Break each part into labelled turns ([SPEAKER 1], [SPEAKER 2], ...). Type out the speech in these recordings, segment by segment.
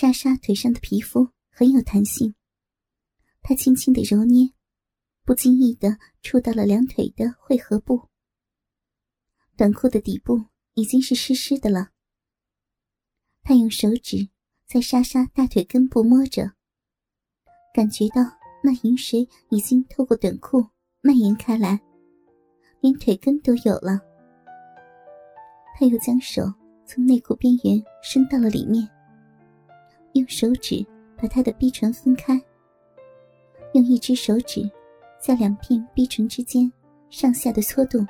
[SPEAKER 1] 莎莎腿上的皮肤很有弹性，她轻轻的揉捏，不经意的触到了两腿的汇合部。短裤的底部已经是湿湿的了。她用手指在莎莎大腿根部摸着，感觉到那饮水已经透过短裤蔓延开来，连腿根都有了。他又将手从内裤边缘伸到了里面。用手指把他的逼唇分开，用一只手指在两片逼唇之间上下的搓动。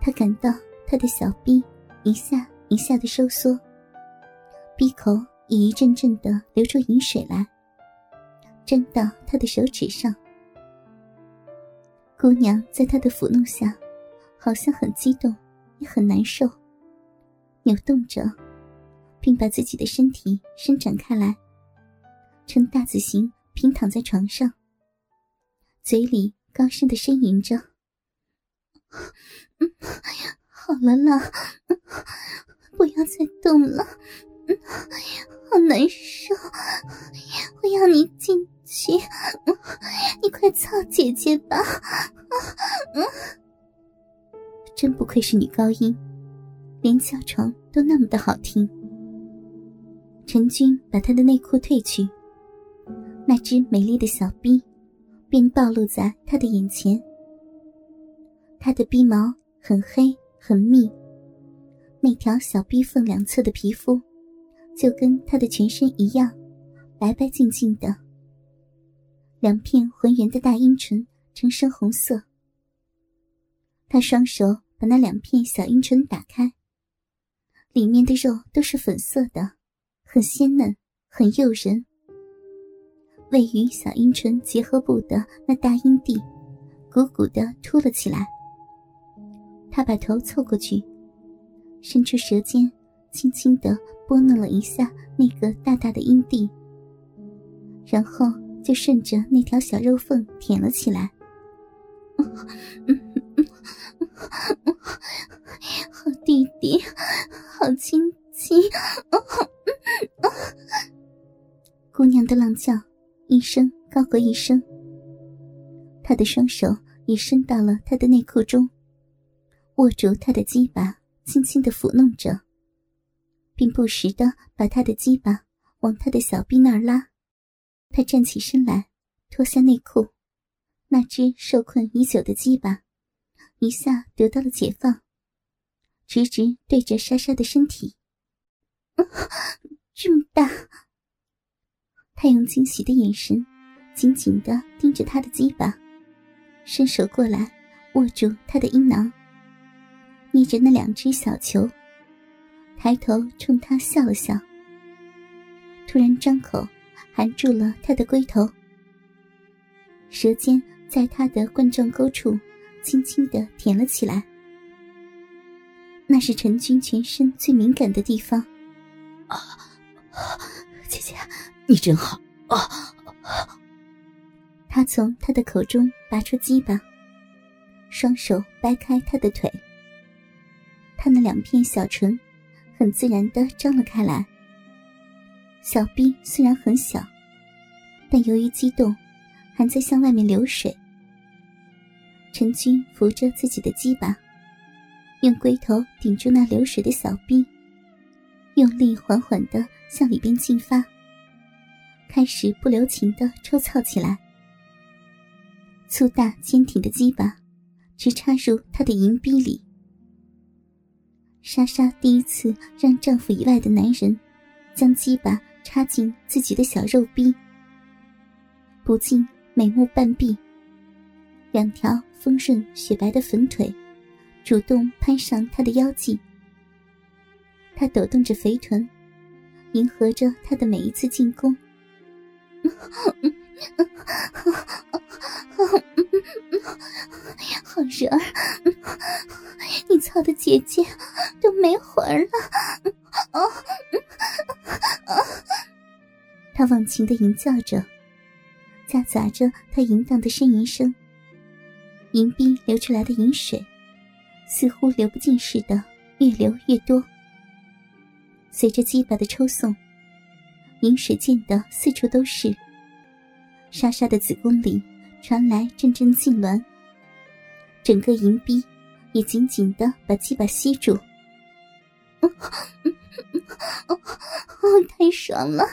[SPEAKER 1] 他感到他的小臂一下一下的收缩，闭口也一阵阵的流出饮水来，沾到他的手指上。姑娘在他的抚弄下，好像很激动，也很难受，扭动着。并把自己的身体伸展开来，呈大字形平躺在床上，嘴里高声的呻吟着：“好了啦，不要再动了，好难受，我要你进去，你快操姐姐吧！”真不愧是女高音，连叫床都那么的好听。陈军把他的内裤褪去，那只美丽的小臂便暴露在他的眼前。他的鼻毛很黑很密，那条小臂缝两侧的皮肤就跟他的全身一样，白白净净的。两片浑圆的大阴唇呈深红色。他双手把那两片小阴唇打开，里面的肉都是粉色的。很鲜嫩，很诱人。位于小阴唇结合部的那大阴蒂，鼓鼓的凸了起来。他把头凑过去，伸出舌尖，轻轻的拨弄了一下那个大大的阴蒂，然后就顺着那条小肉缝舔了起来。好弟弟，好亲亲。姑娘的浪叫，一声高过一声。他的双手也伸到了他的内裤中，握住他的鸡巴，轻轻的抚弄着，并不时的把他的鸡巴往他的小臂那儿拉。他站起身来，脱下内裤，那只受困已久的鸡巴一下得到了解放，直直对着莎莎的身体。这么大！他用惊喜的眼神紧紧的盯着他的鸡巴，伸手过来握住他的阴囊，捏着那两只小球，抬头冲他笑了笑，突然张口含住了他的龟头，舌尖在他的冠状沟处轻轻的舔了起来，那是陈军全身最敏感的地方。啊，
[SPEAKER 2] 姐姐，你真好啊！
[SPEAKER 1] 他从他的口中拔出鸡巴，双手掰开他的腿。他那两片小唇很自然的张了开来。小臂虽然很小，但由于激动，还在向外面流水。陈军扶着自己的鸡巴，用龟头顶住那流水的小臂。用力缓缓的向里边进发，开始不留情的抽操起来。粗大坚挺的鸡巴直插入她的银逼里。莎莎第一次让丈夫以外的男人将鸡巴插进自己的小肉逼，不禁美目半闭，两条丰润雪白的粉腿主动攀上他的腰际。他抖动着肥臀，迎合着他的每一次进攻。好热儿，你操的姐姐都没魂了。他忘情的吟叫着，夹杂着他淫荡的呻吟声。银币流出来的饮水，似乎流不尽似的，越流越多。随着鸡巴的抽送，饮水溅得四处都是。莎莎的子宫里传来阵阵痉挛，整个银逼也紧紧的把鸡巴吸住。哦，太爽了，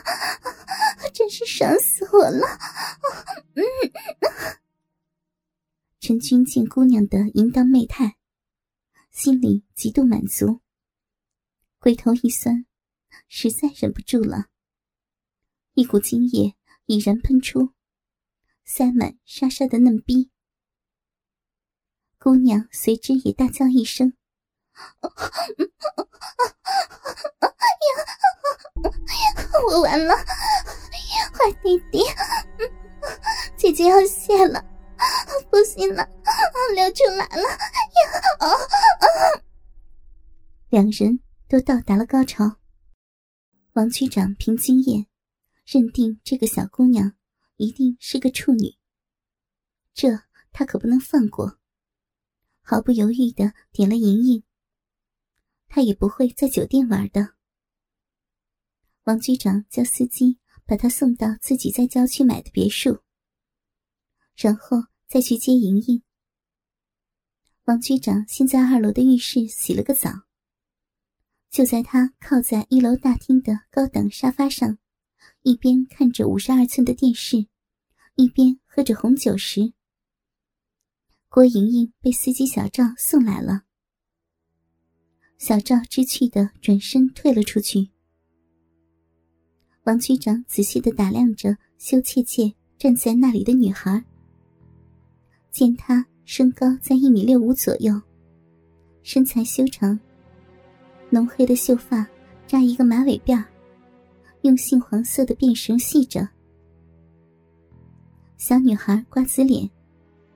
[SPEAKER 1] 真是爽死我了！陈军见姑娘的淫荡媚态，心里极度满足，回头一酸，实在忍不住了，一股精液已然喷出，塞满莎莎的嫩逼。姑娘随之也大叫一声：“我完了，坏弟弟，姐姐要泄了。”不行了，流出来了！呀，啊两人都到达了高潮。王局长凭经验认定这个小姑娘一定是个处女，这他可不能放过。毫不犹豫的点了莹莹。他也不会在酒店玩的。王局长叫司机把他送到自己在郊区买的别墅，然后。再去接莹莹。王局长先在二楼的浴室洗了个澡。就在他靠在一楼大厅的高档沙发上，一边看着五十二寸的电视，一边喝着红酒时，郭莹莹被司机小赵送来了。小赵知趣的转身退了出去。王局长仔细的打量着羞怯怯站在那里的女孩。见她身高在一米六五左右，身材修长，浓黑的秀发扎一个马尾辫用杏黄色的辫绳系着。小女孩瓜子脸，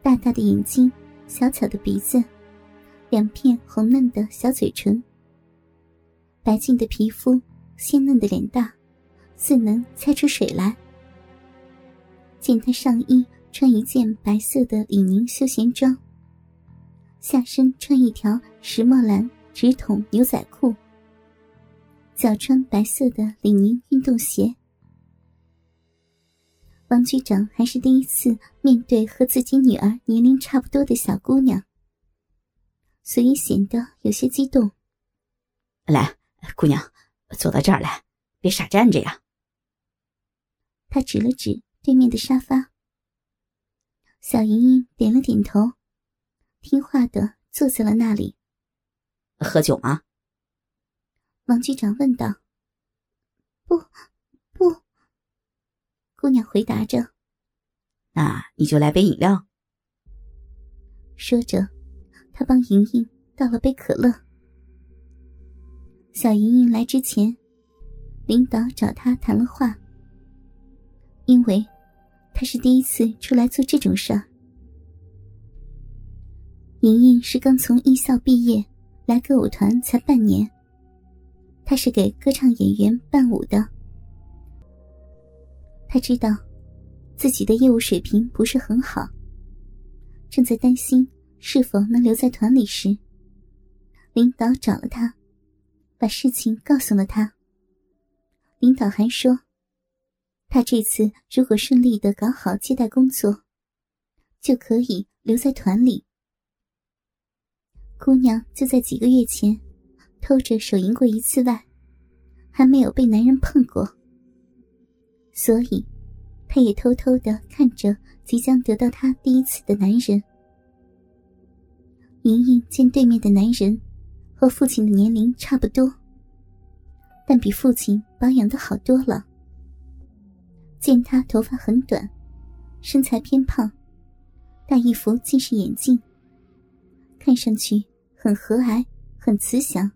[SPEAKER 1] 大大的眼睛，小巧的鼻子，两片红嫩的小嘴唇，白净的皮肤，鲜嫩的脸蛋，似能猜出水来。见她上衣。穿一件白色的李宁休闲装，下身穿一条石墨蓝直筒牛仔裤，脚穿白色的李宁运动鞋。王局长还是第一次面对和自己女儿年龄差不多的小姑娘，所以显得有些激动。
[SPEAKER 2] 来，姑娘，坐到这儿来，别傻站着呀。
[SPEAKER 1] 他指了指对面的沙发。小莹莹点了点头，听话的坐在了那里。
[SPEAKER 2] 喝酒吗？
[SPEAKER 1] 王局长问道。不，不。姑娘回答着。
[SPEAKER 2] 那你就来杯饮料。
[SPEAKER 1] 说着，他帮莹莹倒了杯可乐。小莹莹来之前，领导找她谈了话，因为。她是第一次出来做这种事儿。莹莹是刚从艺校毕业，来歌舞团才半年。他是给歌唱演员伴舞的。他知道自己的业务水平不是很好，正在担心是否能留在团里时，领导找了他，把事情告诉了他。领导还说。他这次如果顺利的搞好接待工作，就可以留在团里。姑娘就在几个月前偷着手淫过一次外，还没有被男人碰过，所以她也偷偷的看着即将得到她第一次的男人。莹莹见对面的男人和父亲的年龄差不多，但比父亲保养的好多了。见他头发很短，身材偏胖，戴一副近视眼镜，看上去很和蔼、很慈祥。